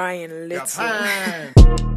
Ryan Little.